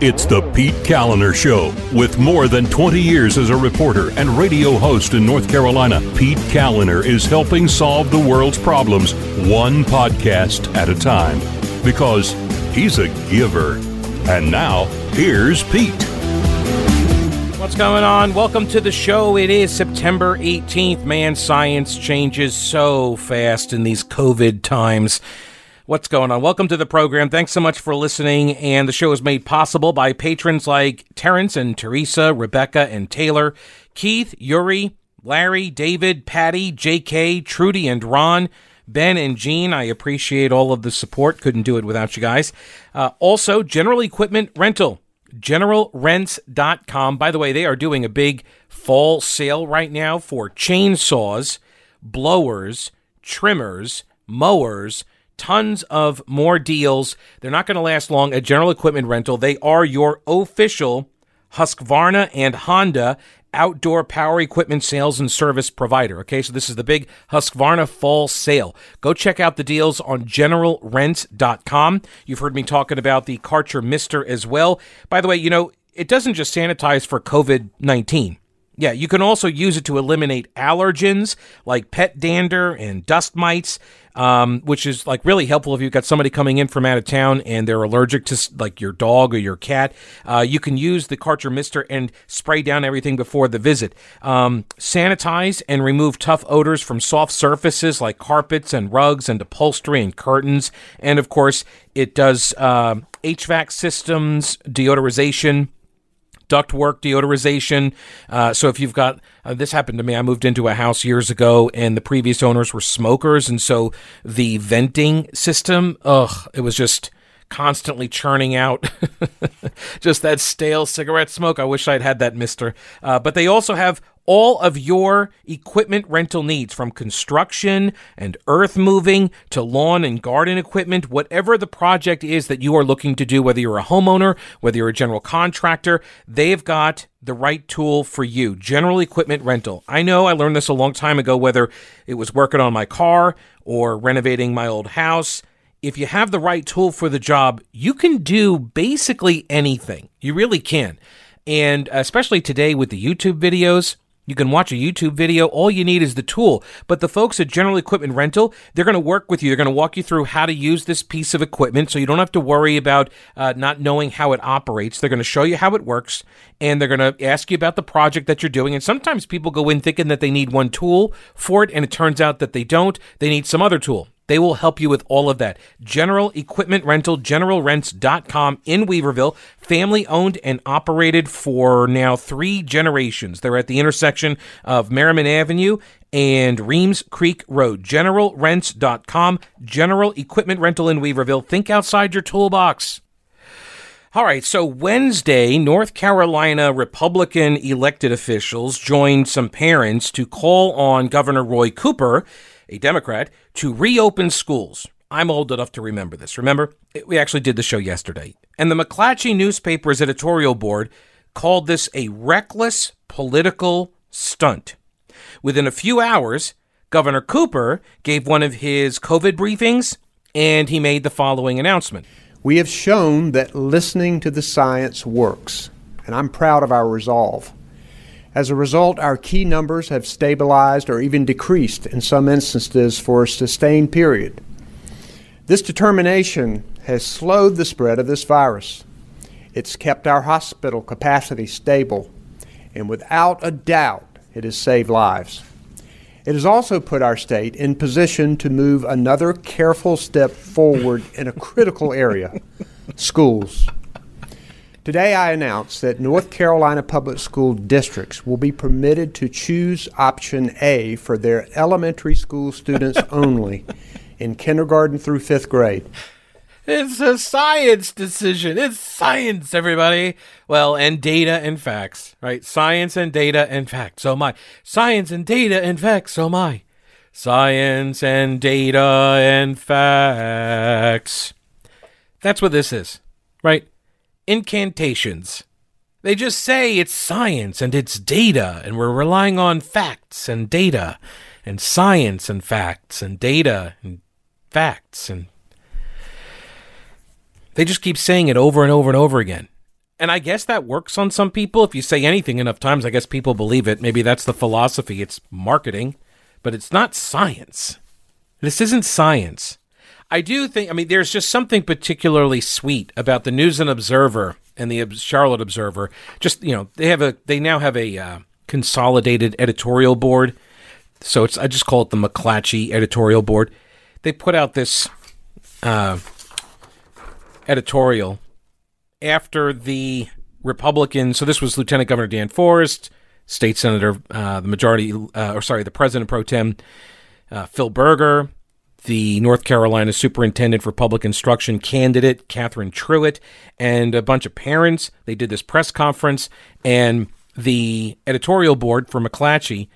It's the Pete Kaliner Show. With more than 20 years as a reporter and radio host in North Carolina, Pete Kaliner is helping solve the world's problems one podcast at a time. Because he's a giver. And now, here's Pete. What's going on? Welcome to the show. It is September 18th. Man, science changes so fast in these COVID times. What's going on? Welcome to the program. Thanks so much for listening. And the show is made possible by patrons like Terrence and Teresa, Rebecca and Taylor, Keith, Yuri, Larry, David, Patty, JK, Trudy, and Ron. Ben and Jean, I appreciate all of the support. Couldn't do it without you guys. Uh, also, General Equipment Rental, generalrents.com. By the way, they are doing a big fall sale right now for chainsaws, blowers, trimmers, mowers, tons of more deals. They're not going to last long at General Equipment Rental. They are your official Husqvarna and Honda outdoor power equipment sales and service provider. Okay, so this is the big Husqvarna fall sale. Go check out the deals on generalrents.com. You've heard me talking about the Karcher Mister as well. By the way, you know, it doesn't just sanitize for COVID 19. Yeah, you can also use it to eliminate allergens like pet dander and dust mites, um, which is like really helpful if you've got somebody coming in from out of town and they're allergic to like your dog or your cat. Uh, you can use the Karcher Mister and spray down everything before the visit. Um, sanitize and remove tough odors from soft surfaces like carpets and rugs and upholstery and curtains. And of course, it does uh, HVAC systems, deodorization ductwork deodorization. Uh, so if you've got uh, this happened to me, I moved into a house years ago, and the previous owners were smokers, and so the venting system, ugh, it was just constantly churning out just that stale cigarette smoke. I wish I'd had that, Mister. Uh, but they also have all of your equipment rental needs from construction and earth moving to lawn and garden equipment, whatever the project is that you are looking to do, whether you're a homeowner, whether you're a general contractor, they've got the right tool for you. General equipment rental. I know I learned this a long time ago, whether it was working on my car or renovating my old house if you have the right tool for the job, you can do basically anything. You really can. And especially today with the YouTube videos, you can watch a YouTube video. All you need is the tool. But the folks at General Equipment Rental, they're going to work with you. They're going to walk you through how to use this piece of equipment so you don't have to worry about uh, not knowing how it operates. They're going to show you how it works and they're going to ask you about the project that you're doing. And sometimes people go in thinking that they need one tool for it, and it turns out that they don't. They need some other tool. They will help you with all of that. General Equipment Rental, generalrents.com in Weaverville, family owned and operated for now three generations. They're at the intersection of Merrimon Avenue and Reems Creek Road. Generalrents.com, General Equipment Rental in Weaverville. Think outside your toolbox. All right, so Wednesday, North Carolina Republican elected officials joined some parents to call on Governor Roy Cooper a Democrat, to reopen schools. I'm old enough to remember this. Remember, we actually did the show yesterday. And the McClatchy newspaper's editorial board called this a reckless political stunt. Within a few hours, Governor Cooper gave one of his COVID briefings and he made the following announcement. We have shown that listening to the science works, and I'm proud of our resolve. As a result, our key numbers have stabilized or even decreased in some instances for a sustained period. This determination has slowed the spread of this virus. It's kept our hospital capacity stable, and without a doubt, it has saved lives. It has also put our state in position to move another careful step forward in a critical area schools. Today, I announce that North Carolina public school districts will be permitted to choose option A for their elementary school students only in kindergarten through fifth grade. It's a science decision. It's science, everybody. Well, and data and facts, right? Science and data and facts. So my science and data and facts. So my science and data and facts. That's what this is, right? Incantations. They just say it's science and it's data, and we're relying on facts and data, and science and facts and data and facts. And they just keep saying it over and over and over again. And I guess that works on some people. If you say anything enough times, I guess people believe it. Maybe that's the philosophy. It's marketing, but it's not science. This isn't science. I do think, I mean, there's just something particularly sweet about the News and Observer and the Charlotte Observer. Just, you know, they have a, they now have a uh, consolidated editorial board. So it's, I just call it the McClatchy editorial board. They put out this uh, editorial after the Republicans. So this was Lieutenant Governor Dan Forest, State Senator, uh, the majority, uh, or sorry, the President pro tem, uh, Phil Berger, the North Carolina Superintendent for Public Instruction candidate, Catherine Truitt, and a bunch of parents. They did this press conference, and the editorial board for McClatchy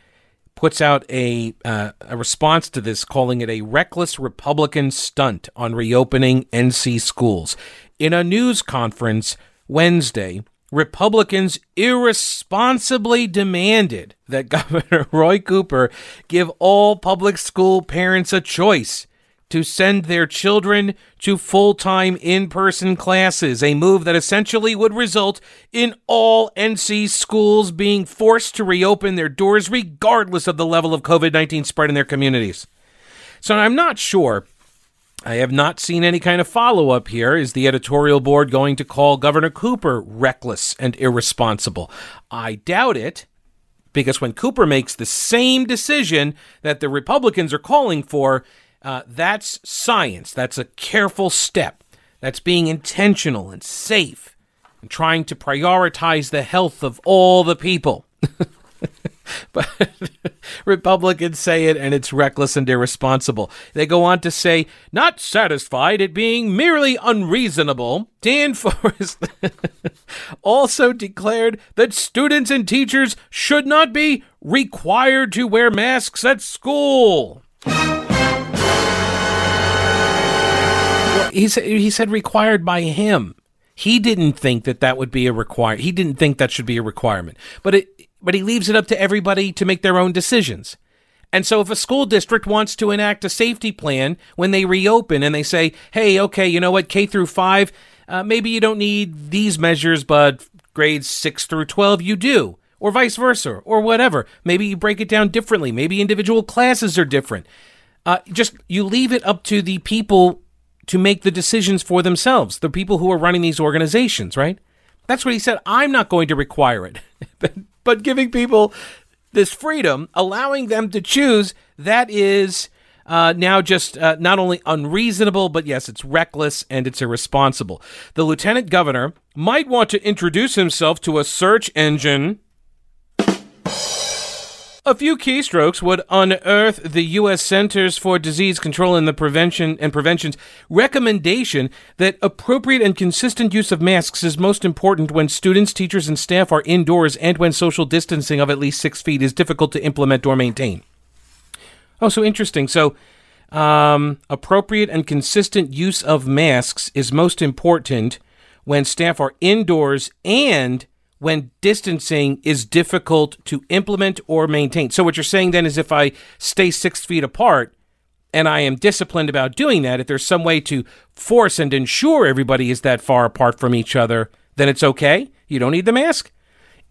puts out a uh, a response to this, calling it a reckless Republican stunt on reopening NC schools. In a news conference Wednesday, Republicans irresponsibly demanded that Governor Roy Cooper give all public school parents a choice to send their children to full time in person classes, a move that essentially would result in all NC schools being forced to reopen their doors regardless of the level of COVID 19 spread in their communities. So I'm not sure. I have not seen any kind of follow up here. Is the editorial board going to call Governor Cooper reckless and irresponsible? I doubt it because when Cooper makes the same decision that the Republicans are calling for, uh, that's science. That's a careful step. That's being intentional and safe and trying to prioritize the health of all the people. but Republicans say it and it's reckless and irresponsible. They go on to say, not satisfied at being merely unreasonable, Dan Forest also declared that students and teachers should not be required to wear masks at school. he said he said required by him. He didn't think that that would be a require. He didn't think that should be a requirement. But it but he leaves it up to everybody to make their own decisions. And so if a school district wants to enact a safety plan when they reopen and they say, "Hey, okay, you know what? K through 5, uh, maybe you don't need these measures, but grades 6 through 12 you do." Or vice versa, or whatever. Maybe you break it down differently. Maybe individual classes are different. Uh, just you leave it up to the people to make the decisions for themselves, the people who are running these organizations, right? That's what he said. I'm not going to require it. but, giving people this freedom, allowing them to choose, that is uh, now just uh, not only unreasonable, but yes, it's reckless and it's irresponsible. The lieutenant governor might want to introduce himself to a search engine a few keystrokes would unearth the U.S. Centers for Disease Control and the Prevention and Prevention's recommendation that appropriate and consistent use of masks is most important when students, teachers, and staff are indoors and when social distancing of at least six feet is difficult to implement or maintain. Oh, so interesting. So, um, appropriate and consistent use of masks is most important when staff are indoors and when distancing is difficult to implement or maintain. So, what you're saying then is if I stay six feet apart and I am disciplined about doing that, if there's some way to force and ensure everybody is that far apart from each other, then it's okay. You don't need the mask.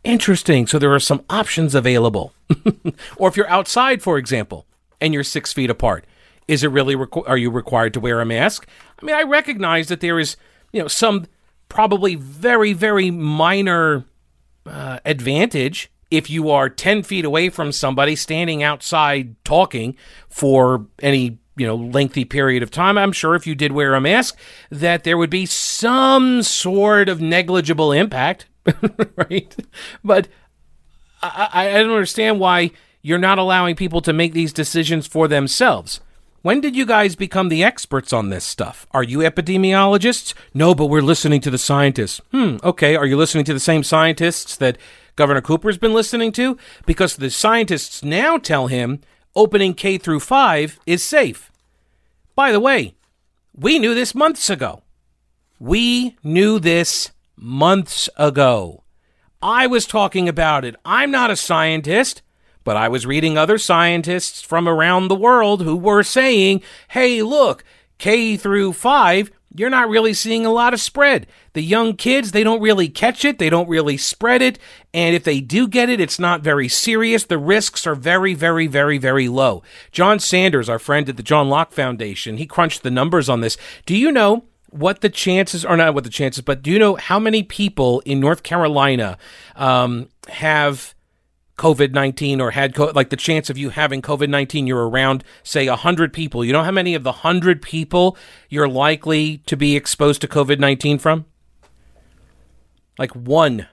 Interesting. So, there are some options available. or if you're outside, for example, and you're six feet apart, is it really, requ- are you required to wear a mask? I mean, I recognize that there is, you know, some probably very, very minor uh, advantage if you are 10 feet away from somebody standing outside talking for any you know lengthy period of time. I'm sure if you did wear a mask that there would be some sort of negligible impact right? But I, I don't understand why you're not allowing people to make these decisions for themselves when did you guys become the experts on this stuff? Are you epidemiologists? No, but we're listening to the scientists. Hmm, okay. Are you listening to the same scientists that Governor Cooper's been listening to? Because the scientists now tell him opening K through 5 is safe. By the way, we knew this months ago. We knew this months ago. I was talking about it. I'm not a scientist. But I was reading other scientists from around the world who were saying, hey, look, K through 5, you're not really seeing a lot of spread. The young kids, they don't really catch it, they don't really spread it, and if they do get it, it's not very serious. The risks are very, very, very, very low. John Sanders, our friend at the John Locke Foundation, he crunched the numbers on this. Do you know what the chances are not what the chances, but do you know how many people in North Carolina um, have COVID 19 or had co- like the chance of you having COVID 19, you're around, say, 100 people. You know how many of the 100 people you're likely to be exposed to COVID 19 from? Like one.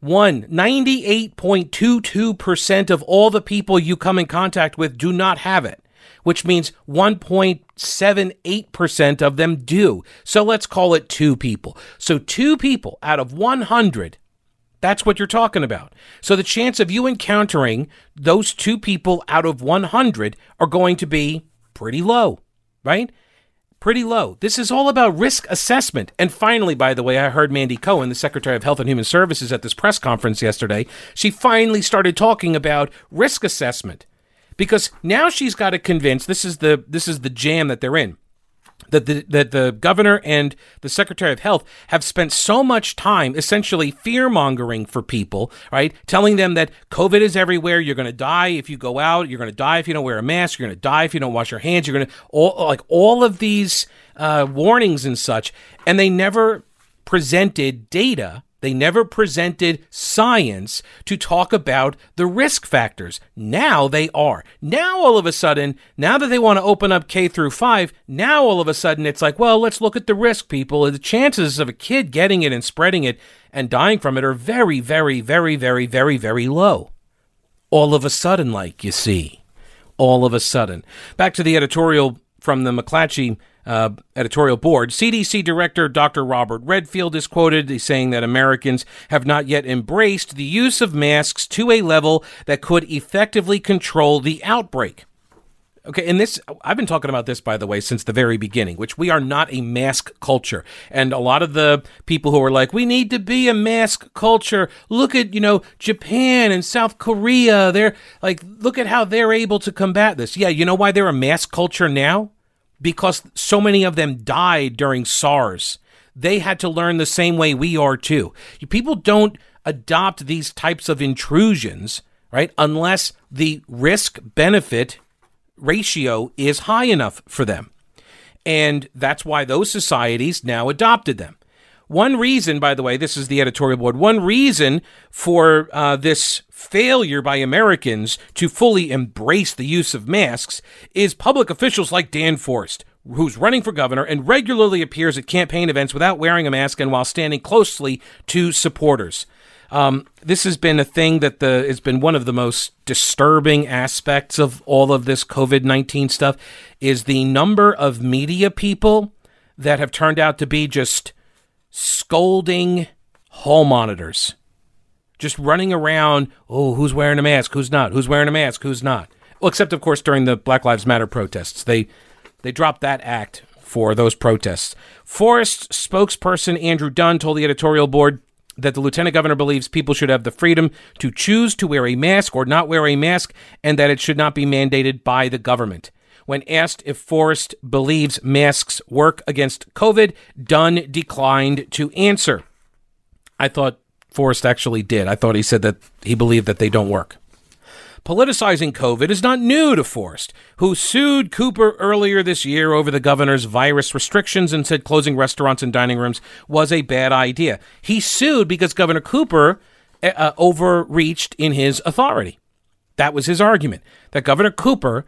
One. 98.22% of all the people you come in contact with do not have it, which means 1.78% of them do. So let's call it two people. So two people out of 100 that's what you're talking about. So the chance of you encountering those two people out of 100 are going to be pretty low, right? Pretty low. This is all about risk assessment. And finally, by the way, I heard Mandy Cohen, the Secretary of Health and Human Services, at this press conference yesterday. She finally started talking about risk assessment because now she's got to convince this is the this is the jam that they're in that the, that the governor and the secretary of health have spent so much time essentially fear mongering for people, right? Telling them that COVID is everywhere. You're going to die if you go out. You're going to die if you don't wear a mask. You're going to die if you don't wash your hands. You're going to all like all of these uh, warnings and such, and they never presented data they never presented science to talk about the risk factors. Now they are. Now all of a sudden, now that they want to open up K through 5, now all of a sudden it's like, well, let's look at the risk people. The chances of a kid getting it and spreading it and dying from it are very very very very very very low. All of a sudden like you see. All of a sudden. Back to the editorial from the McClatchy uh, editorial board. CDC Director Dr. Robert Redfield is quoted as saying that Americans have not yet embraced the use of masks to a level that could effectively control the outbreak. Okay, and this, I've been talking about this, by the way, since the very beginning, which we are not a mask culture. And a lot of the people who are like, we need to be a mask culture. Look at, you know, Japan and South Korea. They're like, look at how they're able to combat this. Yeah, you know why they're a mask culture now? Because so many of them died during SARS. They had to learn the same way we are too. People don't adopt these types of intrusions, right, unless the risk benefit ratio is high enough for them. And that's why those societies now adopted them. One reason, by the way, this is the editorial board, one reason for uh, this failure by Americans to fully embrace the use of masks is public officials like Dan Forest, who's running for governor and regularly appears at campaign events without wearing a mask and while standing closely to supporters. Um, this has been a thing that the has been one of the most disturbing aspects of all of this COVID nineteen stuff is the number of media people that have turned out to be just scolding hall monitors, just running around. Oh, who's wearing a mask? Who's not? Who's wearing a mask? Who's not? Well, except of course during the Black Lives Matter protests, they they dropped that act for those protests. Forest spokesperson Andrew Dunn told the editorial board that the lieutenant governor believes people should have the freedom to choose to wear a mask or not wear a mask, and that it should not be mandated by the government. When asked if Forest believes masks work against COVID, Dunn declined to answer. I thought Forest actually did. I thought he said that he believed that they don't work. Politicizing COVID is not new to Forest, who sued Cooper earlier this year over the governor's virus restrictions and said closing restaurants and dining rooms was a bad idea. He sued because Governor Cooper uh, uh overreached in his authority. That was his argument, that Governor Cooper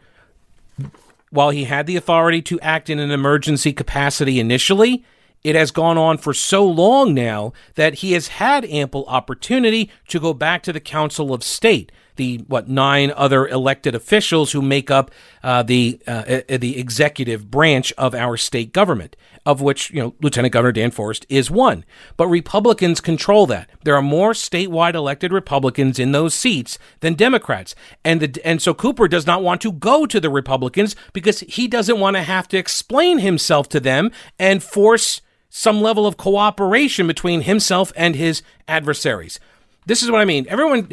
while he had the authority to act in an emergency capacity initially, it has gone on for so long now that he has had ample opportunity to go back to the Council of State the what nine other elected officials who make up uh, the uh, the executive branch of our state government, of which you know Lieutenant Governor Dan Forest is one. But Republicans control that. There are more statewide elected Republicans in those seats than Democrats, and the and so Cooper does not want to go to the Republicans because he doesn't want to have to explain himself to them and force some level of cooperation between himself and his adversaries. This is what I mean. Everyone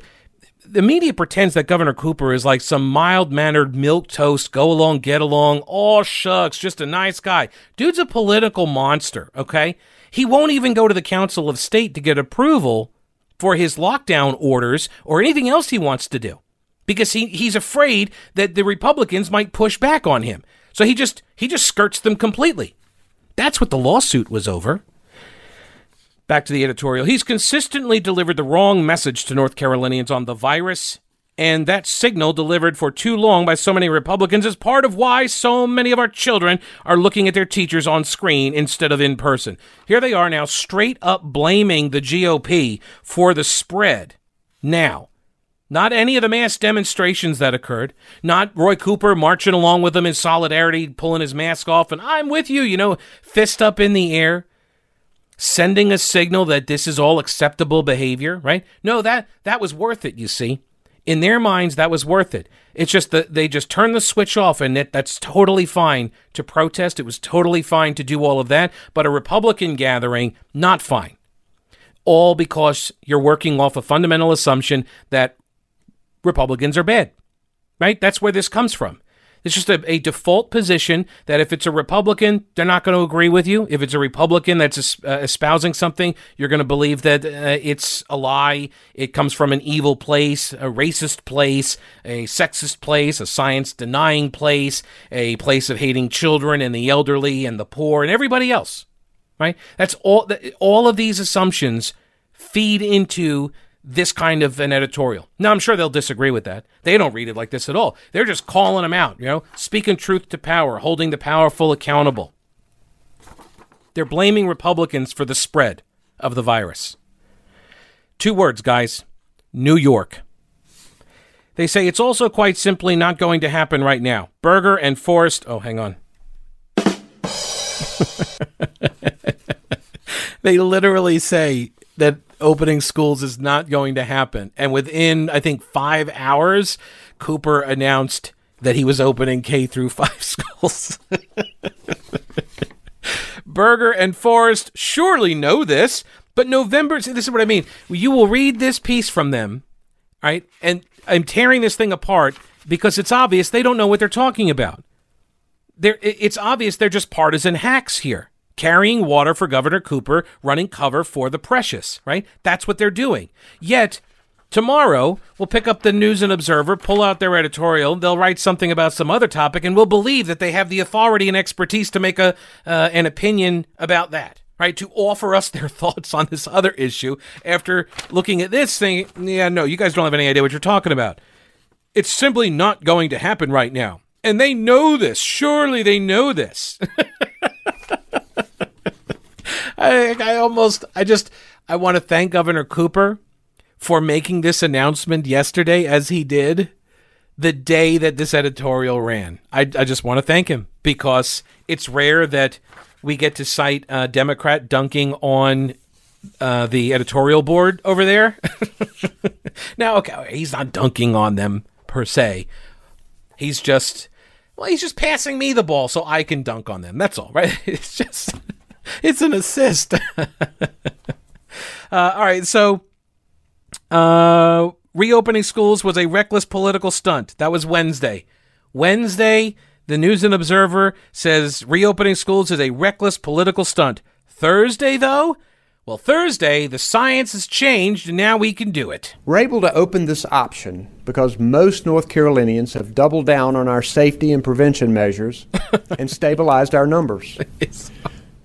the media pretends that Governor Cooper is like some mild mannered milk toast, go along, get along, all shucks, just a nice guy. Dude's a political monster, okay? He won't even go to the Council of State to get approval for his lockdown orders or anything else he wants to do because he, he's afraid that the Republicans might push back on him. So he just he just skirts them completely. That's what the lawsuit was over. Back to the editorial. He's consistently delivered the wrong message to North Carolinians on the virus, and that signal delivered for too long by so many Republicans is part of why so many of our children are looking at their teachers on screen instead of in person. Here they are now, straight up blaming the GOP for the spread. Now, not any of the mass demonstrations that occurred. Not Roy Cooper marching along with them in solidarity, pulling his mask off, and I'm with you, you know, fist up in the air sending a signal that this is all acceptable behavior, right? No, that that was worth it, you see. In their minds, that was worth it. It's just that they just turn the switch off, and it, that's totally fine to protest. It was totally fine to do all of that, but a Republican gathering, not fine. All because you're working off a fundamental assumption that Republicans are bad, right? That's where this comes from. It's just a, a default position that if it's a Republican, they're not going to agree with you. If it's a Republican that's uh, espousing something, you're going to believe that uh, it's a lie. It comes from an evil place, a racist place, a sexist place, a science denying place, a place of hating children and the elderly and the poor and everybody else. Right? That's all. All of these assumptions feed into this kind of an editorial. Now, I'm sure they'll disagree with that. They don't read it like this at all. They're just calling them out, you know, speaking truth to power, holding the powerful accountable. They're blaming Republicans for the spread of the virus. Two words, guys New York. They say it's also quite simply not going to happen right now. Berger and Forest. Oh, hang on. they literally say that opening schools is not going to happen. And within, I think, five hours, Cooper announced that he was opening K through five schools. Berger and Forest surely know this, but November, see, this is what I mean. You will read this piece from them, right? And I'm tearing this thing apart because it's obvious they don't know what they're talking about. They're, it's obvious they're just partisan hacks here carrying water for Governor Cooper, running cover for the precious, right? That's what they're doing. Yet, tomorrow, we'll pick up the News and Observer, pull out their editorial, they'll write something about some other topic, and we'll believe that they have the authority and expertise to make a uh, an opinion about that. Right, to offer us their thoughts on this other issue after looking at this thing. Yeah, no, you guys don't have any idea what you're talking about. It's simply not going to happen right now. And they know this. Surely they know this. I, I almost, I just, I want to thank Governor Cooper for making this announcement yesterday as he did the day that this editorial ran. I, I just want to thank him because it's rare that we get to cite a Democrat dunking on uh, the editorial board over there. now, okay, he's not dunking on them per se. He's just, well, he's just passing me the ball so I can dunk on them. That's all, right? It's just it's an assist. uh, all right, so uh, reopening schools was a reckless political stunt. That was Wednesday. Wednesday, the News and Observer says reopening schools is a reckless political stunt. Thursday, though, well, Thursday, the science has changed and now we can do it. We're able to open this option because most North Carolinians have doubled down on our safety and prevention measures and stabilized our numbers.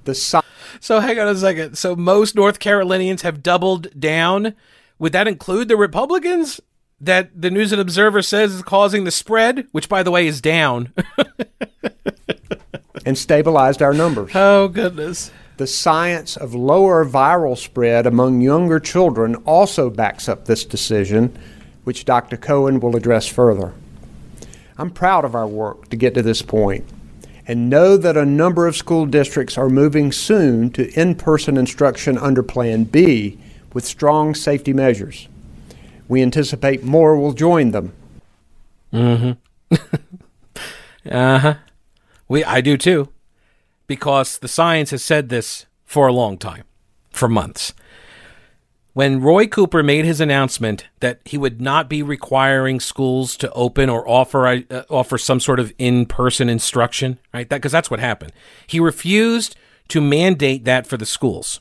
The si- so hang on a second. So most North Carolinians have doubled down. Would that include the Republicans that the News and Observer says is causing the spread, which by the way is down, and stabilized our numbers? Oh goodness. The science of lower viral spread among younger children also backs up this decision, which Dr. Cohen will address further. I'm proud of our work to get to this point and know that a number of school districts are moving soon to in person instruction under Plan B with strong safety measures. We anticipate more will join them. Mm hmm. uh huh. We, I do too, because the science has said this for a long time, for months. When Roy Cooper made his announcement that he would not be requiring schools to open or offer uh, offer some sort of in-person instruction, right? That because that's what happened. He refused to mandate that for the schools.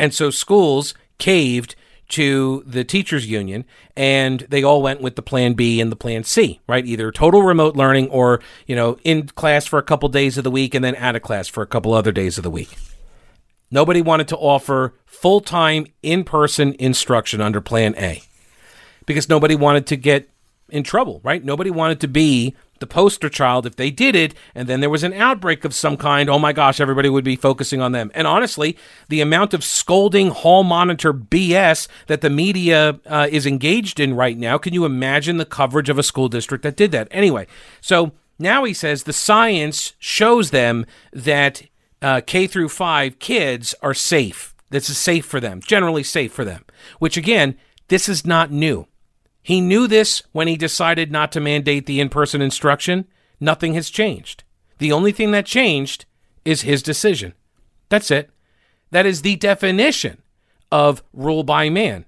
And so schools caved to the teachers union and they all went with the plan B and the plan C, right? Either total remote learning or, you know, in class for a couple days of the week and then out of class for a couple other days of the week. Nobody wanted to offer full-time in-person instruction under plan A because nobody wanted to get in trouble, right? Nobody wanted to be the poster child if they did it and then there was an outbreak of some kind. Oh my gosh everybody would be focusing on them. And honestly the amount of scolding hall monitor bs that the media uh, is engaged in right now can you imagine the coverage of a school district that did that? Anyway so now he says the science shows them that uh, k through 5 kids are safe this is safe for them generally safe for them which again this is not new he knew this when he decided not to mandate the in person instruction. Nothing has changed. The only thing that changed is his decision. That's it. That is the definition of rule by man.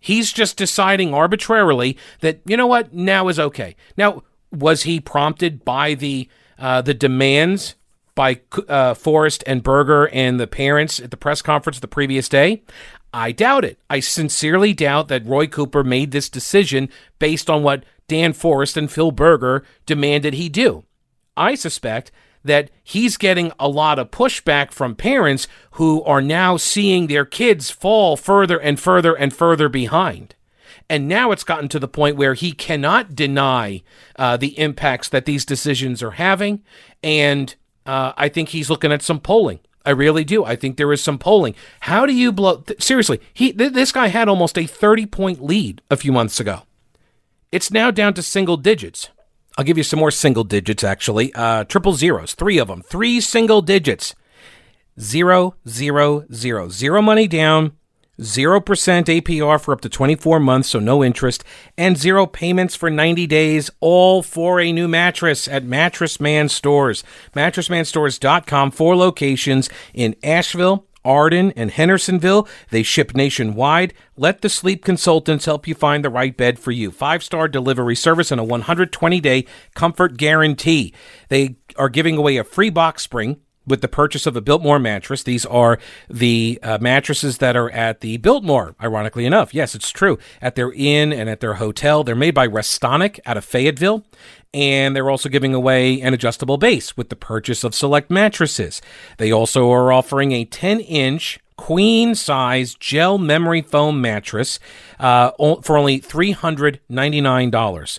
He's just deciding arbitrarily that, you know what, now is okay. Now, was he prompted by the uh, the demands by uh, Forest and Berger and the parents at the press conference the previous day? I doubt it. I sincerely doubt that Roy Cooper made this decision based on what Dan Forest and Phil Berger demanded he do. I suspect that he's getting a lot of pushback from parents who are now seeing their kids fall further and further and further behind. And now it's gotten to the point where he cannot deny uh, the impacts that these decisions are having. And uh, I think he's looking at some polling. I really do. I think there is some polling. How do you blow? Th- seriously, he th- this guy had almost a 30 point lead a few months ago. It's now down to single digits. I'll give you some more single digits, actually. Uh, triple zeros, three of them, three single digits. Zero, zero, zero. Zero money down, 0% APR for up to 24 months, so no interest, and zero payments for 90 days, all for a new mattress at Mattress Man Stores. MattressManStores.com, four locations in Asheville, Arden, and Hendersonville. They ship nationwide. Let the sleep consultants help you find the right bed for you. Five star delivery service and a 120 day comfort guarantee. They are giving away a free box spring with the purchase of a Biltmore mattress. These are the uh, mattresses that are at the Biltmore, ironically enough. Yes, it's true. At their inn and at their hotel. They're made by Restonic out of Fayetteville. And they're also giving away an adjustable base with the purchase of select mattresses. They also are offering a 10 inch queen size gel memory foam mattress uh, for only $399.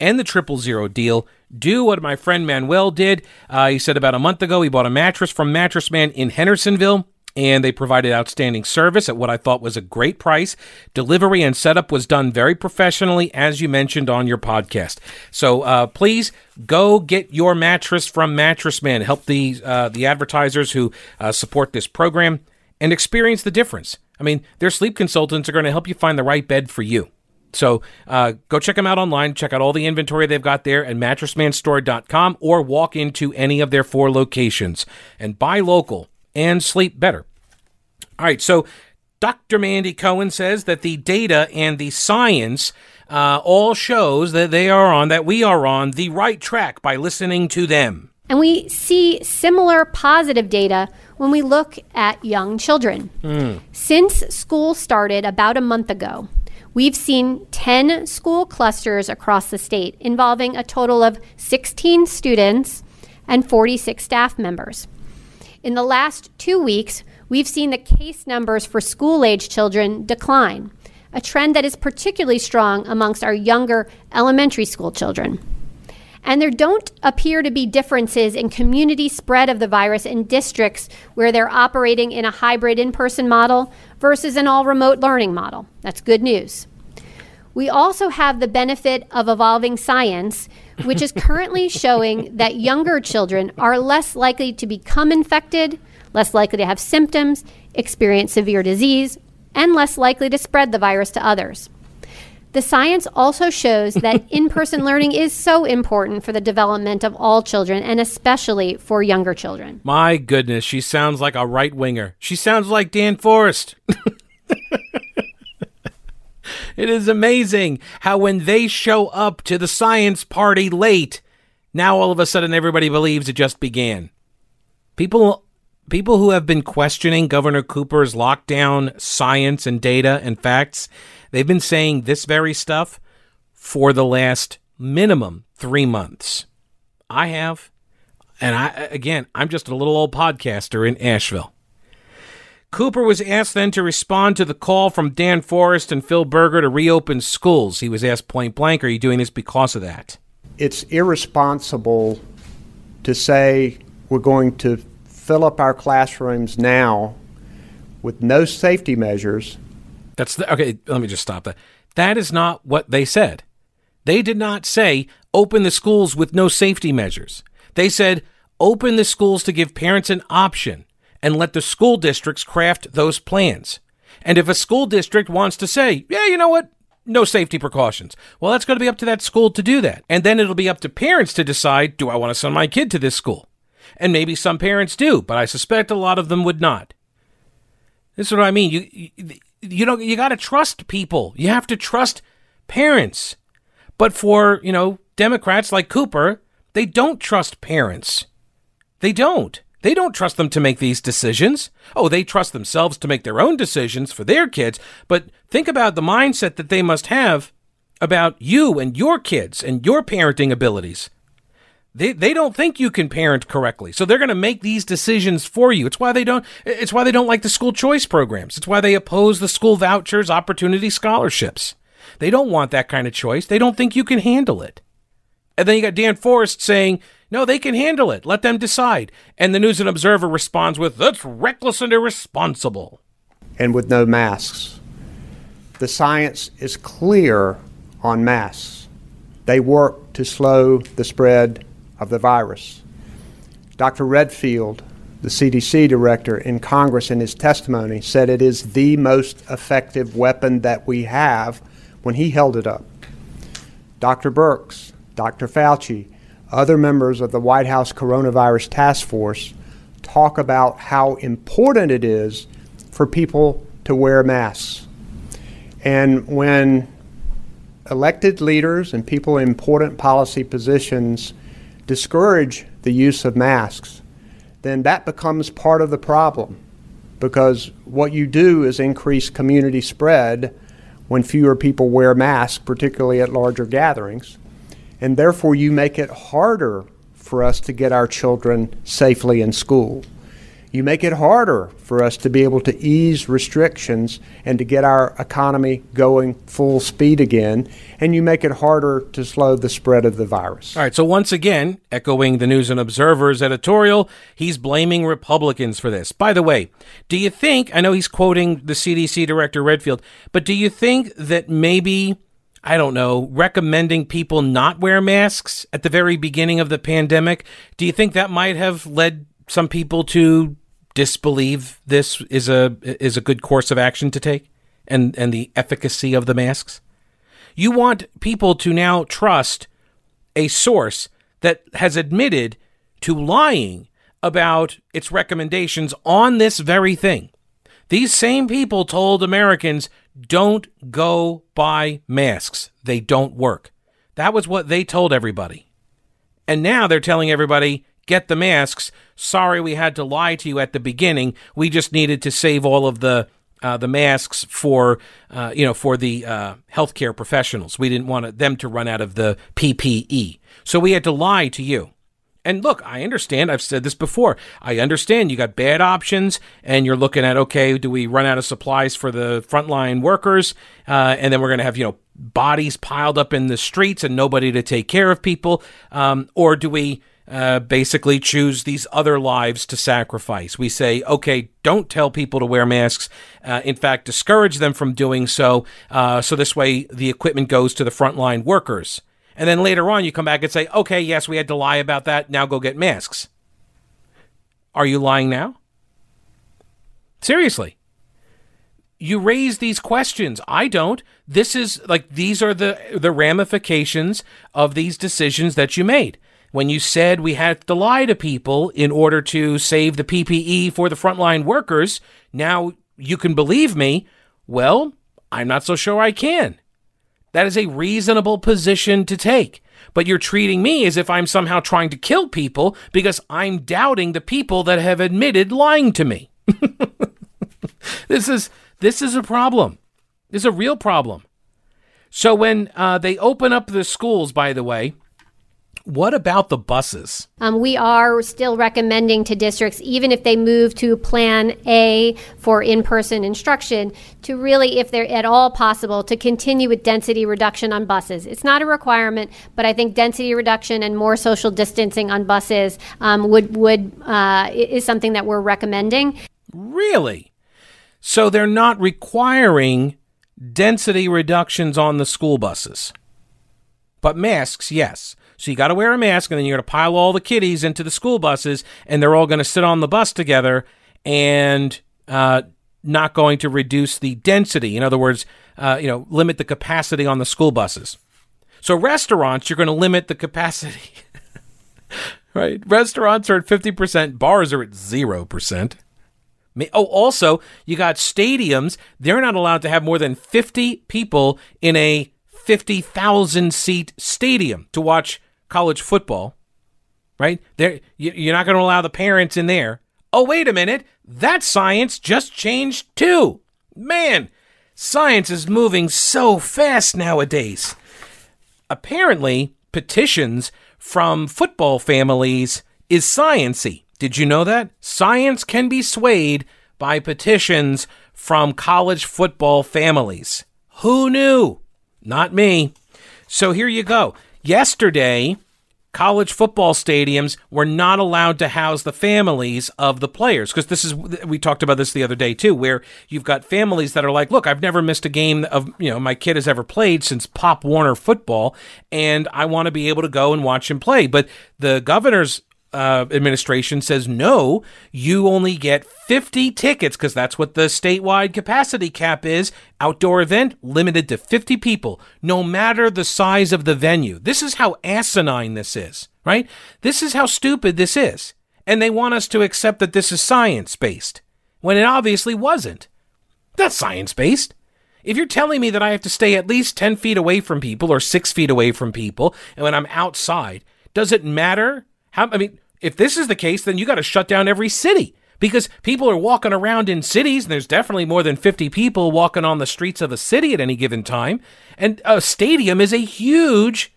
And the triple zero deal do what my friend Manuel did. Uh, he said about a month ago he bought a mattress from Mattress Man in Hendersonville and they provided outstanding service at what I thought was a great price. Delivery and setup was done very professionally, as you mentioned on your podcast. So uh, please go get your mattress from Mattress Man. Help the uh, the advertisers who uh, support this program and experience the difference. I mean, their sleep consultants are going to help you find the right bed for you. So uh, go check them out online. Check out all the inventory they've got there at mattressmanstore.com or walk into any of their four locations and buy local and sleep better. All right, so Dr. Mandy Cohen says that the data and the science uh, all shows that they are on, that we are on the right track by listening to them. And we see similar positive data when we look at young children. Mm. Since school started about a month ago, We've seen 10 school clusters across the state involving a total of 16 students and 46 staff members. In the last two weeks, we've seen the case numbers for school age children decline, a trend that is particularly strong amongst our younger elementary school children. And there don't appear to be differences in community spread of the virus in districts where they're operating in a hybrid in person model versus an all remote learning model. That's good news. We also have the benefit of evolving science, which is currently showing that younger children are less likely to become infected, less likely to have symptoms, experience severe disease, and less likely to spread the virus to others. The science also shows that in person learning is so important for the development of all children and especially for younger children. My goodness, she sounds like a right winger. She sounds like Dan Forest. It is amazing how when they show up to the science party late, now all of a sudden everybody believes it just began. People people who have been questioning Governor Cooper's lockdown science and data and facts, they've been saying this very stuff for the last minimum 3 months. I have and I again, I'm just a little old podcaster in Asheville. Cooper was asked then to respond to the call from Dan Forest and Phil Berger to reopen schools. He was asked point blank, Are you doing this because of that? It's irresponsible to say we're going to fill up our classrooms now with no safety measures. That's the, okay. Let me just stop that. That is not what they said. They did not say open the schools with no safety measures. They said open the schools to give parents an option and let the school districts craft those plans. And if a school district wants to say, yeah, you know what? No safety precautions. Well, that's going to be up to that school to do that. And then it'll be up to parents to decide, do I want to send my kid to this school? And maybe some parents do, but I suspect a lot of them would not. This is what I mean. You, you, you know, you got to trust people. You have to trust parents. But for, you know, Democrats like Cooper, they don't trust parents. They don't. They don't trust them to make these decisions. Oh, they trust themselves to make their own decisions for their kids. But think about the mindset that they must have about you and your kids and your parenting abilities. They, they don't think you can parent correctly. So they're going to make these decisions for you. It's why they don't it's why they don't like the school choice programs. It's why they oppose the school vouchers, opportunity scholarships. They don't want that kind of choice. They don't think you can handle it. And then you got Dan Forest saying, no, they can handle it. Let them decide. And the News and Observer responds with, that's reckless and irresponsible. And with no masks. The science is clear on masks. They work to slow the spread of the virus. Dr. Redfield, the CDC director in Congress, in his testimony, said it is the most effective weapon that we have when he held it up. Dr. Birx, Dr. Fauci, other members of the White House Coronavirus Task Force talk about how important it is for people to wear masks. And when elected leaders and people in important policy positions discourage the use of masks, then that becomes part of the problem because what you do is increase community spread when fewer people wear masks, particularly at larger gatherings and therefore you make it harder for us to get our children safely in school. You make it harder for us to be able to ease restrictions and to get our economy going full speed again. And you make it harder to slow the spread of the virus. All right. So, once again, echoing the News and Observer's editorial, he's blaming Republicans for this. By the way, do you think, I know he's quoting the CDC Director Redfield, but do you think that maybe I don't know, recommending people not wear masks at the very beginning of the pandemic. Do you think that might have led some people to disbelieve this is a is a good course of action to take and and the efficacy of the masks? You want people to now trust a source that has admitted to lying about its recommendations on this very thing. These same people told Americans don't go buy masks. They don't work. That was what they told everybody. And now they're telling everybody, get the masks. Sorry we had to lie to you at the beginning. We just needed to save all of the uh, the masks for uh, you know for the uh, healthcare professionals. We didn't want them to run out of the PPE, so we had to lie to you. And look, I understand. I've said this before. I understand you got bad options, and you're looking at okay, do we run out of supplies for the frontline workers, uh, and then we're going to have you know bodies piled up in the streets and nobody to take care of people, um, or do we? Uh, basically choose these other lives to sacrifice. We say, okay, don't tell people to wear masks. Uh, in fact, discourage them from doing so. Uh, so this way, the equipment goes to the frontline workers. And then later on, you come back and say, okay, yes, we had to lie about that. Now go get masks. Are you lying now? Seriously. You raise these questions. I don't. This is like these are the the ramifications of these decisions that you made. When you said we had to lie to people in order to save the PPE for the frontline workers, now you can believe me. Well, I'm not so sure I can That is a reasonable position to take. But you're treating me as if I'm somehow trying to kill people because I'm doubting the people that have admitted lying to me. this is this is a problem. This is a real problem. So when uh, they open up the schools, by the way, what about the buses? Um, we are still recommending to districts, even if they move to Plan A for in person instruction, to really, if they're at all possible, to continue with density reduction on buses. It's not a requirement, but I think density reduction and more social distancing on buses um, would, would uh, is something that we're recommending. Really? So they're not requiring density reductions on the school buses. But masks, yes. So you got to wear a mask, and then you're going to pile all the kiddies into the school buses, and they're all going to sit on the bus together and uh, not going to reduce the density. In other words, uh, you know, limit the capacity on the school buses. So restaurants, you're going to limit the capacity. right? Restaurants are at 50%, bars are at 0%. Oh, also, you got stadiums. They're not allowed to have more than 50 people in a 50,000 seat stadium to watch college football, right? There, you're not going to allow the parents in there. Oh, wait a minute. That science just changed too. Man, science is moving so fast nowadays. Apparently, petitions from football families is sciency. Did you know that? Science can be swayed by petitions from college football families. Who knew? Not me. So here you go. Yesterday, college football stadiums were not allowed to house the families of the players. Because this is we talked about this the other day too where you've got families that are like look I've never missed a game of you know my kid has ever played since Pop Warner football and I want to be able to go and watch him play. But the governor's uh, administration says no, you only get 50 tickets because that's what the statewide capacity cap is. Outdoor event limited to 50 people, no matter the size of the venue. This is how asinine this is, right? This is how stupid this is. And they want us to accept that this is science based when it obviously wasn't. That's science based. If you're telling me that I have to stay at least 10 feet away from people or six feet away from people, and when I'm outside, does it matter how, I mean, if this is the case, then you got to shut down every city because people are walking around in cities, and there's definitely more than 50 people walking on the streets of a city at any given time. And a stadium is a huge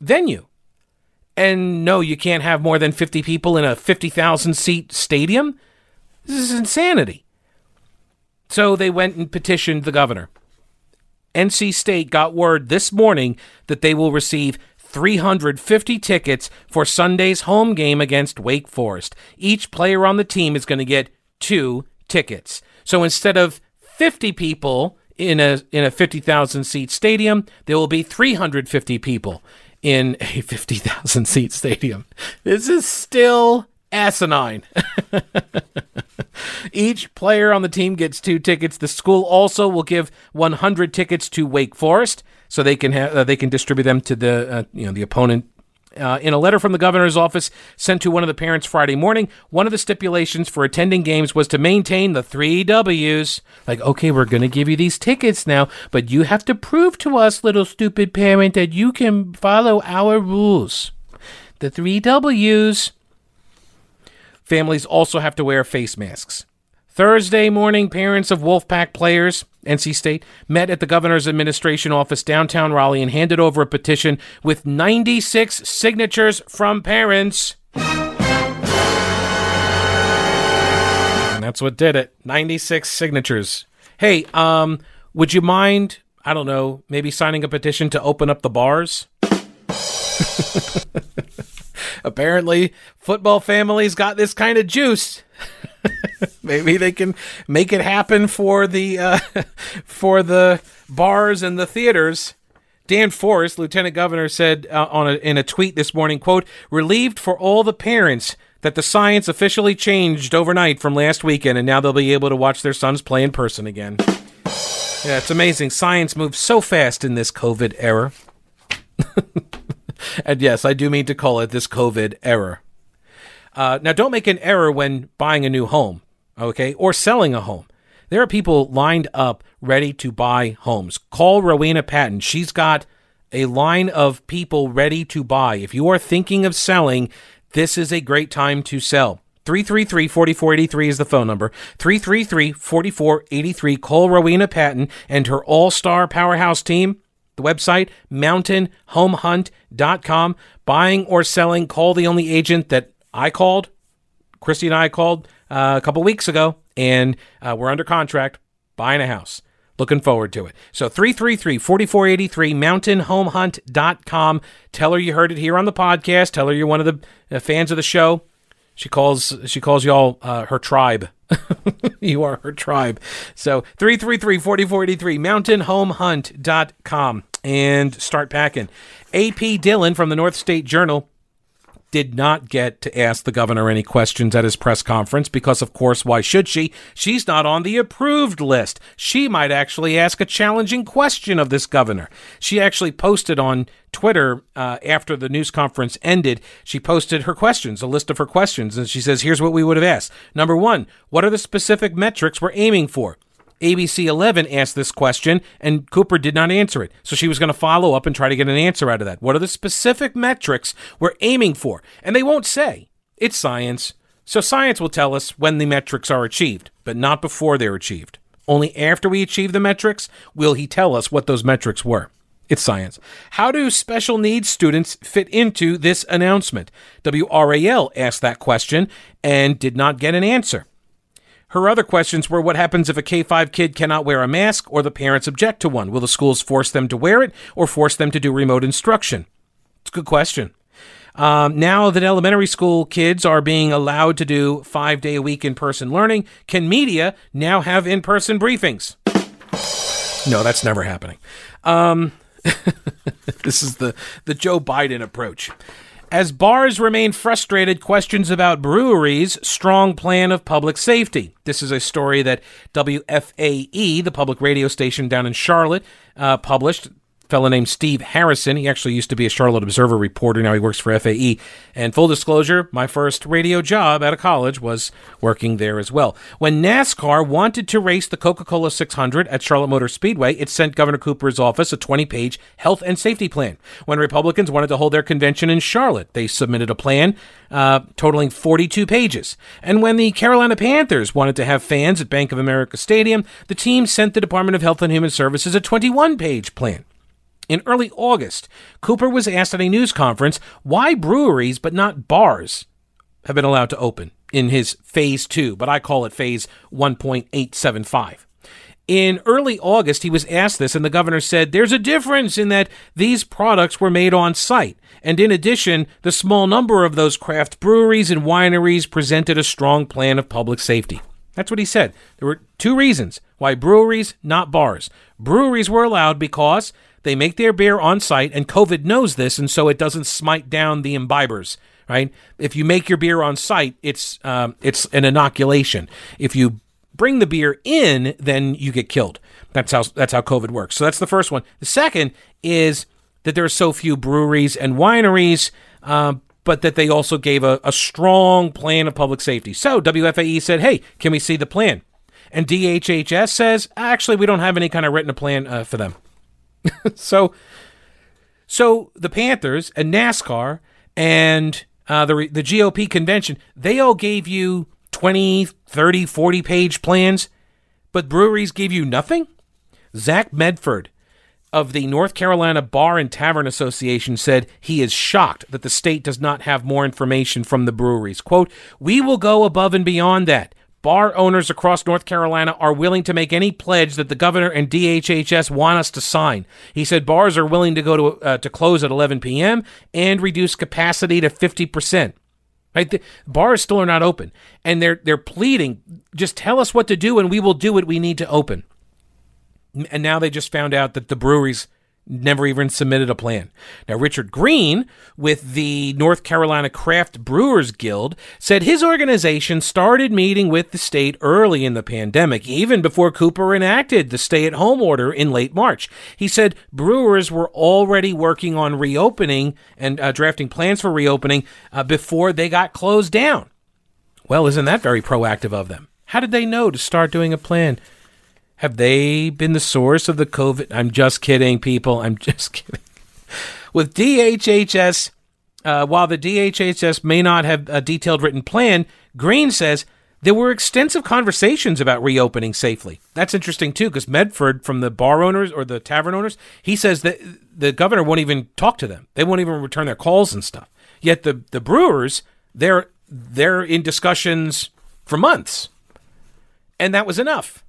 venue. And no, you can't have more than 50 people in a 50,000 seat stadium. This is insanity. So they went and petitioned the governor. NC State got word this morning that they will receive 350 tickets for Sunday's home game against Wake Forest. Each player on the team is going to get two tickets. So instead of 50 people in a in a 50,000 seat stadium, there will be 350 people in a 50,000 seat stadium. This is still asinine. Each player on the team gets two tickets. The school also will give 100 tickets to Wake Forest so they can have uh, they can distribute them to the uh, you know the opponent. Uh, in a letter from the governor's office sent to one of the parents Friday morning, one of the stipulations for attending games was to maintain the three W's. Like, okay, we're going to give you these tickets now, but you have to prove to us, little stupid parent, that you can follow our rules. The three W's. Families also have to wear face masks. Thursday morning, parents of Wolfpack players, NC State, met at the governor's administration office downtown Raleigh and handed over a petition with 96 signatures from parents. And that's what did it. 96 signatures. Hey, um, would you mind, I don't know, maybe signing a petition to open up the bars? Apparently, football families got this kind of juice. Maybe they can make it happen for the uh, for the bars and the theaters. Dan Forest, Lieutenant Governor, said uh, on a, in a tweet this morning, "quote Relieved for all the parents that the science officially changed overnight from last weekend, and now they'll be able to watch their sons play in person again." Yeah, it's amazing. Science moves so fast in this COVID era. and yes, I do mean to call it this COVID error. Uh, now, don't make an error when buying a new home, okay, or selling a home. There are people lined up ready to buy homes. Call Rowena Patton. She's got a line of people ready to buy. If you are thinking of selling, this is a great time to sell. 333 4483 is the phone number. 333 4483. Call Rowena Patton and her all star powerhouse team. The website, mountainhomehunt.com. Buying or selling, call the only agent that I called. Christy and I called uh, a couple weeks ago, and uh, we're under contract buying a house. Looking forward to it. So 333 4483, mountainhomehunt.com. Tell her you heard it here on the podcast. Tell her you're one of the uh, fans of the show. She calls she calls y'all uh, her tribe. you are her tribe. So 333 4483, mountainhomehunt.com and start packing. AP Dillon from the North State Journal did not get to ask the governor any questions at his press conference because, of course, why should she? She's not on the approved list. She might actually ask a challenging question of this governor. She actually posted on Twitter uh, after the news conference ended. She posted her questions, a list of her questions, and she says, Here's what we would have asked. Number one, what are the specific metrics we're aiming for? ABC 11 asked this question, and Cooper did not answer it. So she was going to follow up and try to get an answer out of that. What are the specific metrics we're aiming for? And they won't say. It's science. So science will tell us when the metrics are achieved, but not before they're achieved. Only after we achieve the metrics will he tell us what those metrics were. It's science. How do special needs students fit into this announcement? WRAL asked that question and did not get an answer. Her other questions were what happens if a K 5 kid cannot wear a mask or the parents object to one? Will the schools force them to wear it or force them to do remote instruction? It's a good question. Um, now that elementary school kids are being allowed to do five day a week in person learning, can media now have in person briefings? No, that's never happening. Um, this is the, the Joe Biden approach. As bars remain frustrated, questions about breweries' strong plan of public safety. This is a story that WFAE, the public radio station down in Charlotte, uh, published fellow named Steve Harrison. He actually used to be a Charlotte Observer reporter. Now he works for FAE. And full disclosure, my first radio job out of college was working there as well. When NASCAR wanted to race the Coca Cola 600 at Charlotte Motor Speedway, it sent Governor Cooper's office a 20 page health and safety plan. When Republicans wanted to hold their convention in Charlotte, they submitted a plan uh, totaling 42 pages. And when the Carolina Panthers wanted to have fans at Bank of America Stadium, the team sent the Department of Health and Human Services a 21 page plan. In early August, Cooper was asked at a news conference why breweries but not bars have been allowed to open in his phase two, but I call it phase 1.875. In early August, he was asked this, and the governor said there's a difference in that these products were made on site. And in addition, the small number of those craft breweries and wineries presented a strong plan of public safety. That's what he said. There were two reasons why breweries, not bars. Breweries were allowed because they make their beer on site, and COVID knows this, and so it doesn't smite down the imbibers. Right? If you make your beer on site, it's um, it's an inoculation. If you bring the beer in, then you get killed. That's how that's how COVID works. So that's the first one. The second is that there are so few breweries and wineries, uh, but that they also gave a, a strong plan of public safety. So WFAE said, "Hey, can we see the plan?" And DHHS says, "Actually, we don't have any kind of written plan uh, for them." so, so the Panthers and NASCAR and uh, the the GOP convention, they all gave you 20, 30, 40 page plans, but breweries gave you nothing? Zach Medford of the North Carolina Bar and Tavern Association said he is shocked that the state does not have more information from the breweries. Quote, We will go above and beyond that. Bar owners across North Carolina are willing to make any pledge that the governor and DHHS want us to sign. He said bars are willing to go to uh, to close at 11 p.m. and reduce capacity to 50 percent. Right, the bars still are not open, and they're they're pleading, just tell us what to do, and we will do what we need to open. And now they just found out that the breweries never even submitted a plan. Now, Richard Green with the North Carolina Craft Brewers Guild said his organization started meeting with the state early in the pandemic, even before Cooper enacted the stay at home order in late March. He said brewers were already working on reopening and uh, drafting plans for reopening uh, before they got closed down. Well, isn't that very proactive of them? How did they know to start doing a plan? Have they been the source of the COVID? I'm just kidding, people. I'm just kidding. With DHHS, uh, while the DHHS may not have a detailed written plan, Green says there were extensive conversations about reopening safely. That's interesting too, because Medford, from the bar owners or the tavern owners, he says that the governor won't even talk to them. They won't even return their calls and stuff. Yet the the brewers, they're they're in discussions for months, and that was enough.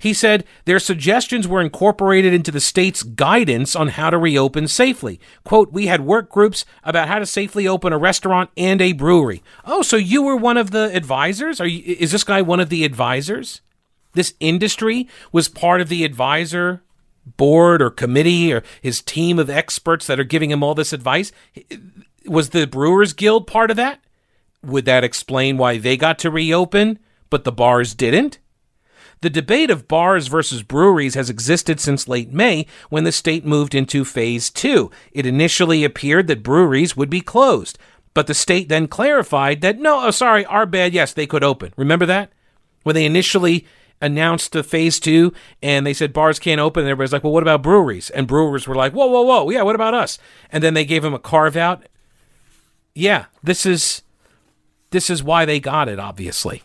He said their suggestions were incorporated into the state's guidance on how to reopen safely. Quote, we had work groups about how to safely open a restaurant and a brewery. Oh, so you were one of the advisors? Are you, is this guy one of the advisors? This industry was part of the advisor board or committee or his team of experts that are giving him all this advice. Was the Brewers Guild part of that? Would that explain why they got to reopen, but the bars didn't? The debate of bars versus breweries has existed since late May when the state moved into phase two. It initially appeared that breweries would be closed, but the state then clarified that no, oh, sorry, our bad, yes, they could open. Remember that? When they initially announced the phase two and they said bars can't open, and everybody's like, well, what about breweries? And brewers were like, whoa, whoa, whoa, yeah, what about us? And then they gave them a carve out. Yeah, this is this is why they got it, obviously.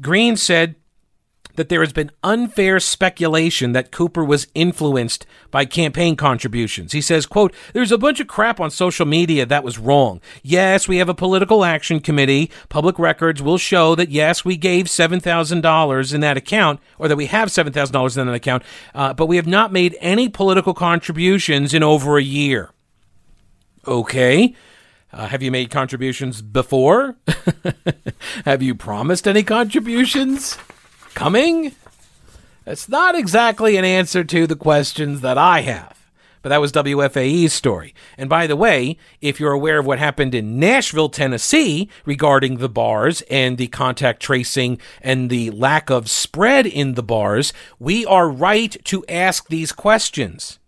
Green said that there has been unfair speculation that Cooper was influenced by campaign contributions. He says, quote, there's a bunch of crap on social media that was wrong. Yes, we have a political action committee. Public records will show that yes, we gave $7,000 in that account or that we have $7,000 in that account, uh, but we have not made any political contributions in over a year. Okay. Uh, have you made contributions before? have you promised any contributions? Coming? That's not exactly an answer to the questions that I have. But that was WFAE's story. And by the way, if you're aware of what happened in Nashville, Tennessee regarding the bars and the contact tracing and the lack of spread in the bars, we are right to ask these questions.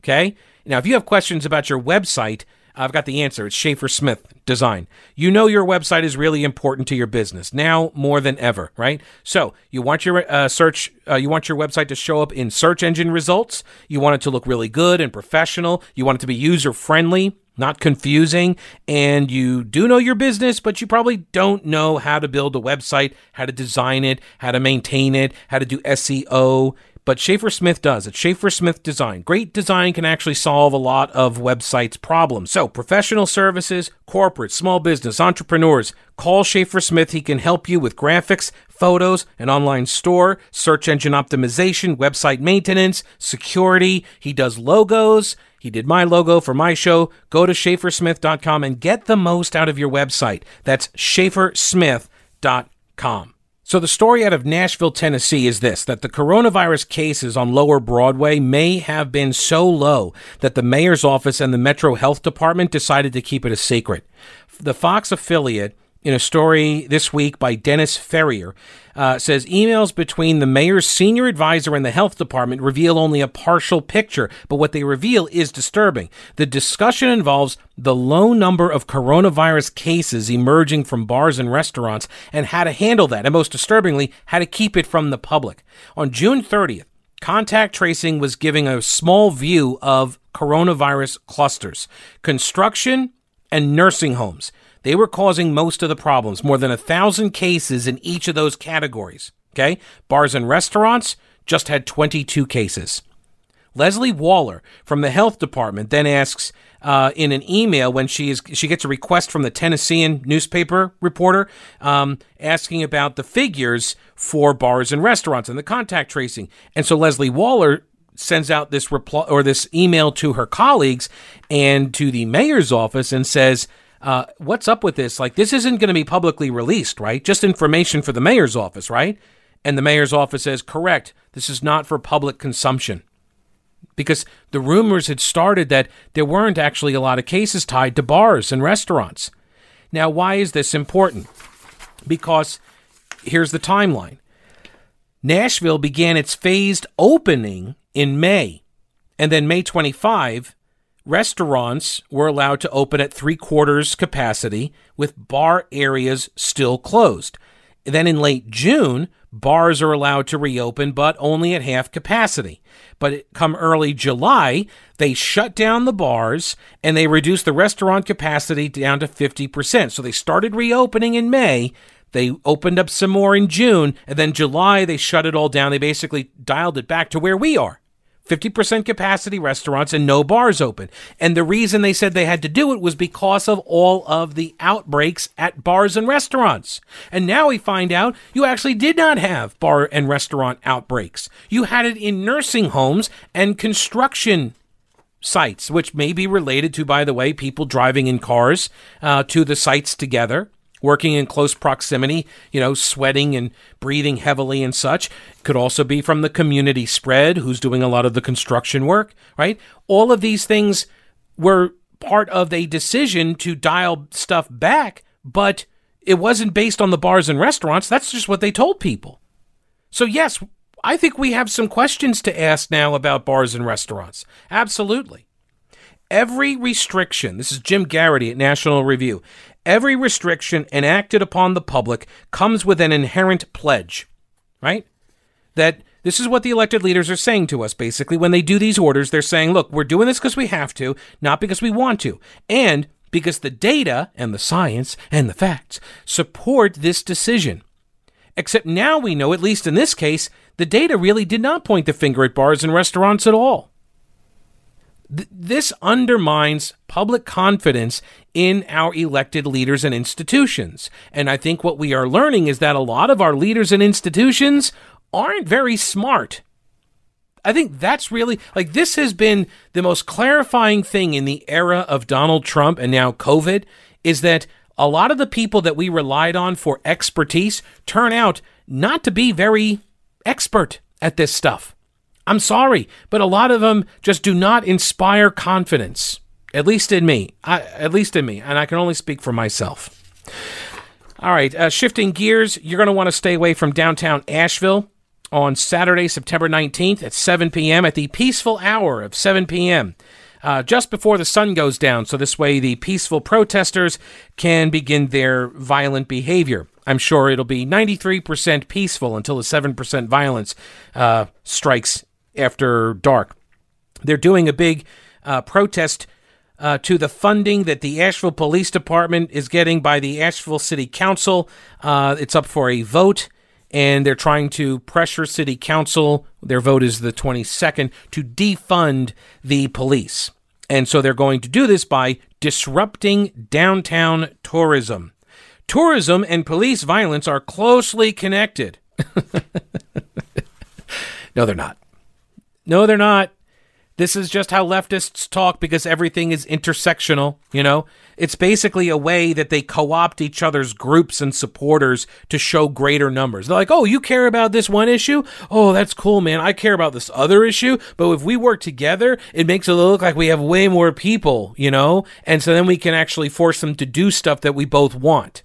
Okay? Now, if you have questions about your website, I've got the answer. It's Schaefer Smith Design. You know your website is really important to your business now more than ever, right? So you want your uh, search, uh, you want your website to show up in search engine results. You want it to look really good and professional. You want it to be user friendly, not confusing. And you do know your business, but you probably don't know how to build a website, how to design it, how to maintain it, how to do SEO but Schaefer Smith does. It's Schaefer Smith Design. Great design can actually solve a lot of websites' problems. So, professional services, corporate, small business, entrepreneurs, call Schaefer Smith. He can help you with graphics, photos, an online store, search engine optimization, website maintenance, security. He does logos. He did my logo for my show. Go to schaefersmith.com and get the most out of your website. That's schaefersmith.com. So, the story out of Nashville, Tennessee is this that the coronavirus cases on Lower Broadway may have been so low that the mayor's office and the Metro Health Department decided to keep it a secret. The Fox affiliate in a story this week by Dennis Ferrier, uh, says emails between the mayor's senior advisor and the health department reveal only a partial picture, but what they reveal is disturbing. The discussion involves the low number of coronavirus cases emerging from bars and restaurants and how to handle that, and most disturbingly, how to keep it from the public. On June 30th, Contact tracing was giving a small view of coronavirus clusters, construction, and nursing homes. They were causing most of the problems, more than a thousand cases in each of those categories. Okay? Bars and restaurants just had 22 cases. Leslie Waller from the health department then asks uh, in an email when she is she gets a request from the Tennessean newspaper reporter um, asking about the figures for bars and restaurants and the contact tracing. And so Leslie Waller sends out this reply or this email to her colleagues and to the mayor's office and says uh, what's up with this? Like, this isn't going to be publicly released, right? Just information for the mayor's office, right? And the mayor's office says, correct, this is not for public consumption. Because the rumors had started that there weren't actually a lot of cases tied to bars and restaurants. Now, why is this important? Because here's the timeline Nashville began its phased opening in May. And then May 25, Restaurants were allowed to open at three quarters capacity, with bar areas still closed. Then in late June, bars are allowed to reopen, but only at half capacity. But come early July, they shut down the bars and they reduced the restaurant capacity down to 50%. So they started reopening in May. They opened up some more in June, and then July they shut it all down. They basically dialed it back to where we are. 50% capacity restaurants and no bars open. And the reason they said they had to do it was because of all of the outbreaks at bars and restaurants. And now we find out you actually did not have bar and restaurant outbreaks. You had it in nursing homes and construction sites, which may be related to, by the way, people driving in cars uh, to the sites together working in close proximity, you know, sweating and breathing heavily and such. Could also be from the community spread, who's doing a lot of the construction work, right? All of these things were part of a decision to dial stuff back, but it wasn't based on the bars and restaurants. That's just what they told people. So, yes, I think we have some questions to ask now about bars and restaurants. Absolutely. Every restriction, this is Jim Geraghty at National Review, every restriction enacted upon the public comes with an inherent pledge, right? That this is what the elected leaders are saying to us basically when they do these orders. They're saying, look, we're doing this because we have to, not because we want to. And because the data and the science and the facts support this decision. Except now we know, at least in this case, the data really did not point the finger at bars and restaurants at all this undermines public confidence in our elected leaders and institutions. And I think what we are learning is that a lot of our leaders and institutions aren't very smart. I think that's really like this has been the most clarifying thing in the era of Donald Trump and now COVID is that a lot of the people that we relied on for expertise turn out not to be very expert at this stuff. I'm sorry, but a lot of them just do not inspire confidence. At least in me. I, at least in me. And I can only speak for myself. All right, uh, shifting gears, you're going to want to stay away from downtown Asheville on Saturday, September 19th at 7 p.m. at the peaceful hour of 7 p.m. Uh, just before the sun goes down, so this way the peaceful protesters can begin their violent behavior. I'm sure it'll be 93% peaceful until the 7% violence uh, strikes after dark. They're doing a big uh, protest uh, to the funding that the Asheville Police Department is getting by the Asheville City Council. Uh, it's up for a vote, and they're trying to pressure City Council. Their vote is the 22nd to defund the police. And so they're going to do this by disrupting downtown tourism. Tourism and police violence are closely connected. no, they're not. No, they're not. This is just how leftists talk because everything is intersectional, you know? It's basically a way that they co opt each other's groups and supporters to show greater numbers. They're like, oh, you care about this one issue? Oh, that's cool, man. I care about this other issue. But if we work together, it makes it look like we have way more people, you know? And so then we can actually force them to do stuff that we both want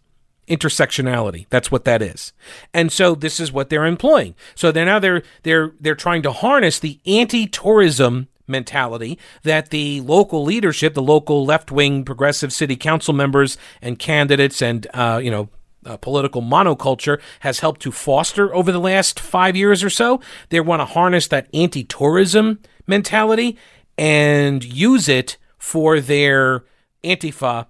intersectionality. That's what that is. And so this is what they're employing. So they're now they're they're they're trying to harness the anti-tourism mentality that the local leadership the local left-wing progressive city council members and candidates and uh, you know uh, political monoculture has helped to foster over the last five years or so. They want to harness that anti-tourism mentality and use it for their antifa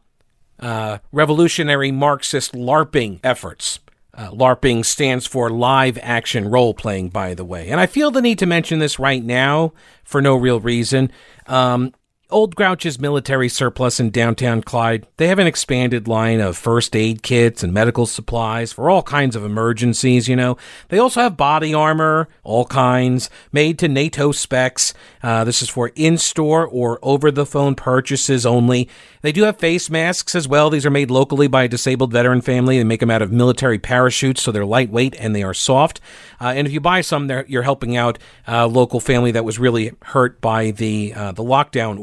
uh, revolutionary Marxist LARPing efforts. Uh, LARPing stands for live action role playing, by the way. And I feel the need to mention this right now for no real reason. Um, Old Grouch's military surplus in downtown Clyde, they have an expanded line of first aid kits and medical supplies for all kinds of emergencies, you know. They also have body armor, all kinds, made to NATO specs. Uh, this is for in store or over the phone purchases only. They do have face masks as well. These are made locally by a disabled veteran family. They make them out of military parachutes, so they're lightweight and they are soft. Uh, and if you buy some, you're helping out a local family that was really hurt by the uh, the lockdown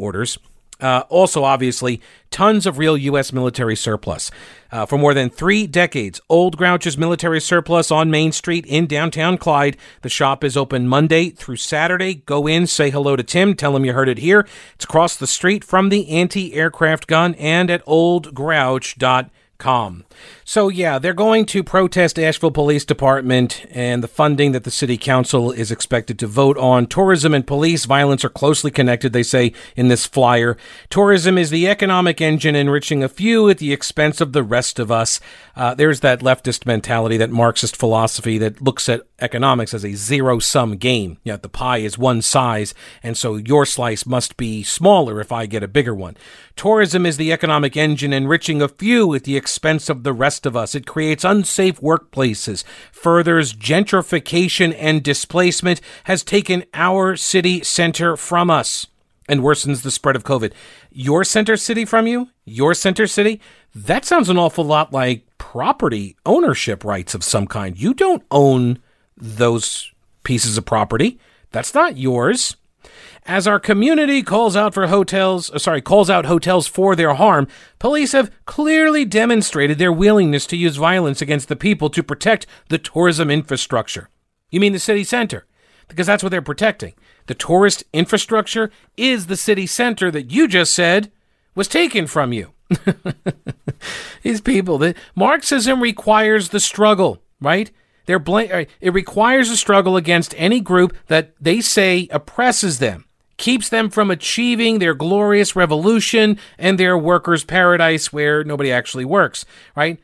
Uh, also, obviously, tons of real U.S. military surplus. Uh, for more than three decades, Old Grouch's military surplus on Main Street in downtown Clyde. The shop is open Monday through Saturday. Go in, say hello to Tim, tell him you heard it here. It's across the street from the anti aircraft gun and at oldgrouch.com com. So, yeah, they're going to protest Asheville Police Department and the funding that the city council is expected to vote on. Tourism and police violence are closely connected, they say in this flyer. Tourism is the economic engine enriching a few at the expense of the rest of us. Uh, there's that leftist mentality, that Marxist philosophy that looks at economics as a zero sum game. You know, the pie is one size, and so your slice must be smaller if I get a bigger one. Tourism is the economic engine enriching a few at the expense of the rest of us. It creates unsafe workplaces, furthers gentrification and displacement, has taken our city center from us, and worsens the spread of COVID. Your center city from you? Your center city? That sounds an awful lot like property ownership rights of some kind. You don't own those pieces of property. That's not yours. As our community calls out for hotels, uh, sorry, calls out hotels for their harm, police have clearly demonstrated their willingness to use violence against the people to protect the tourism infrastructure. You mean the city center? Because that's what they're protecting. The tourist infrastructure is the city center that you just said was taken from you. These people, the Marxism requires the struggle, right? They're bl- uh, it requires a struggle against any group that they say oppresses them keeps them from achieving their glorious revolution and their workers' paradise where nobody actually works, right?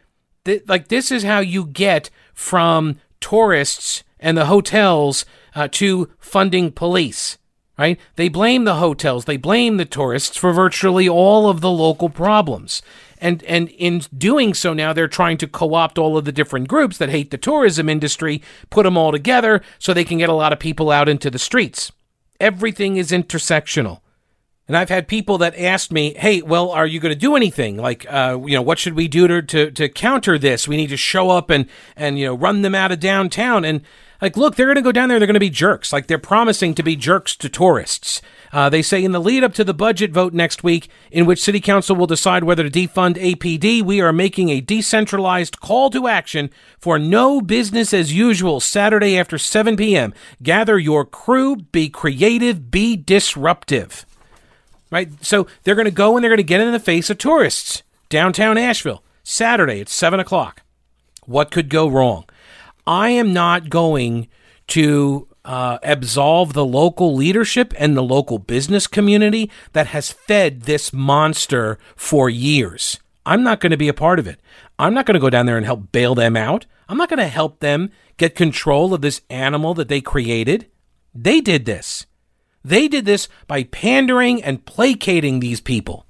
Th- like, this is how you get from tourists and the hotels uh, to funding police, right? They blame the hotels, they blame the tourists for virtually all of the local problems. And, and in doing so now, they're trying to co opt all of the different groups that hate the tourism industry, put them all together so they can get a lot of people out into the streets. Everything is intersectional. And I've had people that asked me, "Hey, well, are you going to do anything? Like, uh, you know, what should we do to, to to counter this? We need to show up and and you know run them out of downtown." And like, look, they're going to go down there. They're going to be jerks. Like they're promising to be jerks to tourists. Uh, they say in the lead up to the budget vote next week, in which City Council will decide whether to defund APD, we are making a decentralized call to action for no business as usual Saturday after 7 p.m. Gather your crew, be creative, be disruptive. Right? So they're going to go and they're going to get in the face of tourists. Downtown Asheville, Saturday at 7 o'clock. What could go wrong? I am not going to uh, absolve the local leadership and the local business community that has fed this monster for years. I'm not going to be a part of it. I'm not going to go down there and help bail them out. I'm not going to help them get control of this animal that they created. They did this. They did this by pandering and placating these people.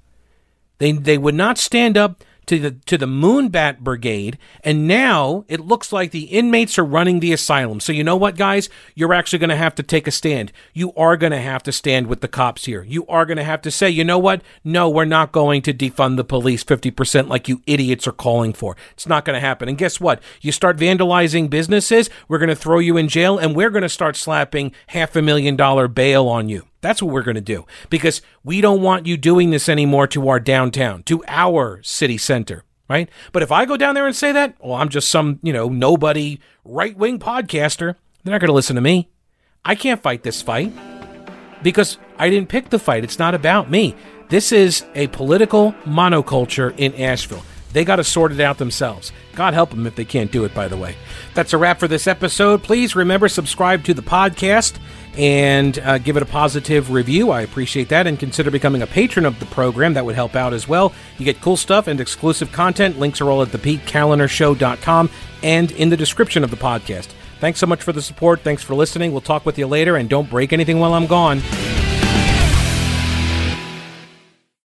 They, they would not stand up to the to the Moonbat Brigade, and now it looks like the inmates are running the asylum. So you know what, guys? You're actually going to have to take a stand. You are going to have to stand with the cops here. You are going to have to say, you know what? No, we're not going to defund the police 50% like you idiots are calling for. It's not going to happen. And guess what? You start vandalizing businesses, we're going to throw you in jail, and we're going to start slapping half a million dollar bail on you. That's what we're going to do because we don't want you doing this anymore to our downtown, to our city center, right? But if I go down there and say that, well, I'm just some, you know, nobody right wing podcaster, they're not going to listen to me. I can't fight this fight because I didn't pick the fight. It's not about me. This is a political monoculture in Asheville. They got to sort it out themselves. God help them if they can't do it, by the way. That's a wrap for this episode. Please remember, subscribe to the podcast and uh, give it a positive review. I appreciate that. And consider becoming a patron of the program. That would help out as well. You get cool stuff and exclusive content. Links are all at thepetekalinershow.com and in the description of the podcast. Thanks so much for the support. Thanks for listening. We'll talk with you later. And don't break anything while I'm gone.